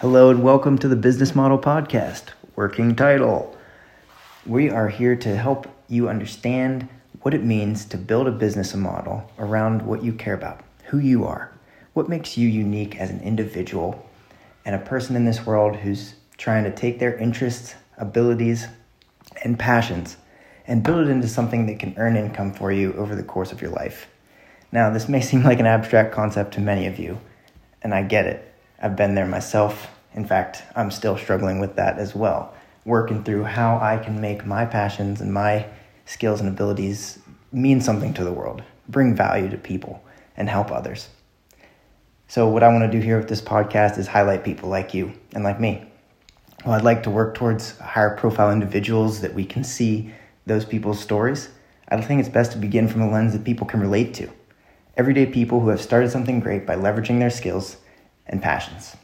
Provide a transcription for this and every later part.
Hello and welcome to the Business Model Podcast, working title. We are here to help you understand what it means to build a business model around what you care about, who you are, what makes you unique as an individual and a person in this world who's trying to take their interests, abilities, and passions and build it into something that can earn income for you over the course of your life. Now, this may seem like an abstract concept to many of you, and I get it. I've been there myself. In fact, I'm still struggling with that as well, working through how I can make my passions and my skills and abilities mean something to the world, bring value to people, and help others. So, what I want to do here with this podcast is highlight people like you and like me. Well, I'd like to work towards higher profile individuals that we can see those people's stories. I think it's best to begin from a lens that people can relate to. Everyday people who have started something great by leveraging their skills and passions.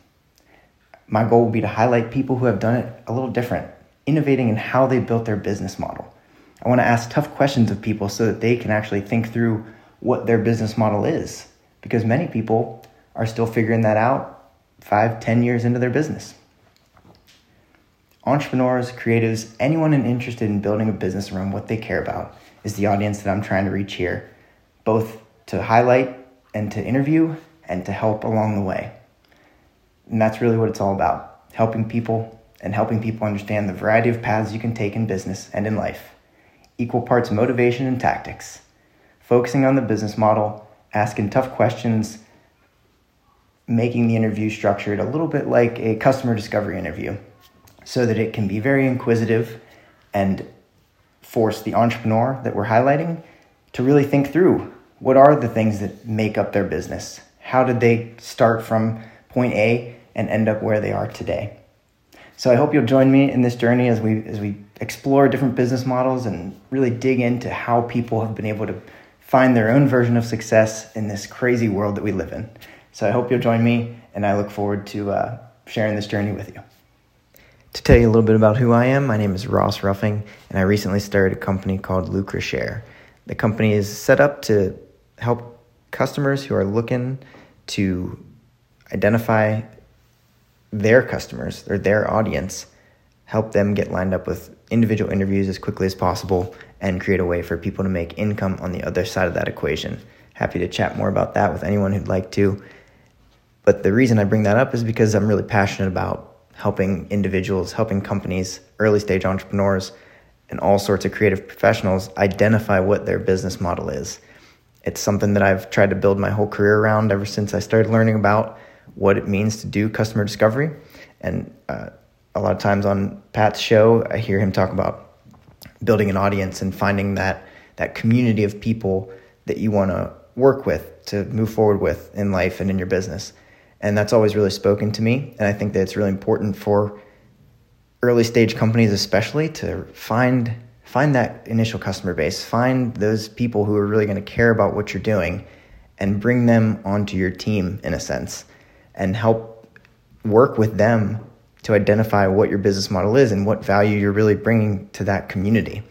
My goal will be to highlight people who have done it a little different, innovating in how they built their business model. I want to ask tough questions of people so that they can actually think through what their business model is, because many people are still figuring that out five, ten years into their business. Entrepreneurs, creatives, anyone interested in building a business around what they care about is the audience that I'm trying to reach here, both to highlight and to interview and to help along the way. And that's really what it's all about helping people and helping people understand the variety of paths you can take in business and in life. Equal parts motivation and tactics. Focusing on the business model, asking tough questions, making the interview structured a little bit like a customer discovery interview so that it can be very inquisitive and force the entrepreneur that we're highlighting to really think through what are the things that make up their business? How did they start from point A and end up where they are today. So I hope you'll join me in this journey as we as we explore different business models and really dig into how people have been able to find their own version of success in this crazy world that we live in. So I hope you'll join me, and I look forward to uh, sharing this journey with you. To tell you a little bit about who I am, my name is Ross Ruffing, and I recently started a company called LucraShare. The company is set up to help customers who are looking to identify their customers or their audience, help them get lined up with individual interviews as quickly as possible, and create a way for people to make income on the other side of that equation. Happy to chat more about that with anyone who'd like to. But the reason I bring that up is because I'm really passionate about helping individuals, helping companies, early stage entrepreneurs, and all sorts of creative professionals identify what their business model is. It's something that I've tried to build my whole career around ever since I started learning about what it means to do customer discovery. And uh, a lot of times on Pat's show, I hear him talk about building an audience and finding that that community of people that you want to work with to move forward with in life and in your business. And that's always really spoken to me. And I think that it's really important for early stage companies, especially, to find find that initial customer base, find those people who are really going to care about what you're doing, and bring them onto your team in a sense and help work with them to identify what your business model is and what value you're really bringing to that community.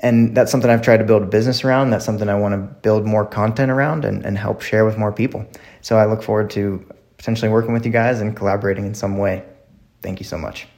And that's something I've tried to build a business around. That's something I want to build more content around and, and help share with more people. So I look forward to potentially working with you guys and collaborating in some way. Thank you so much.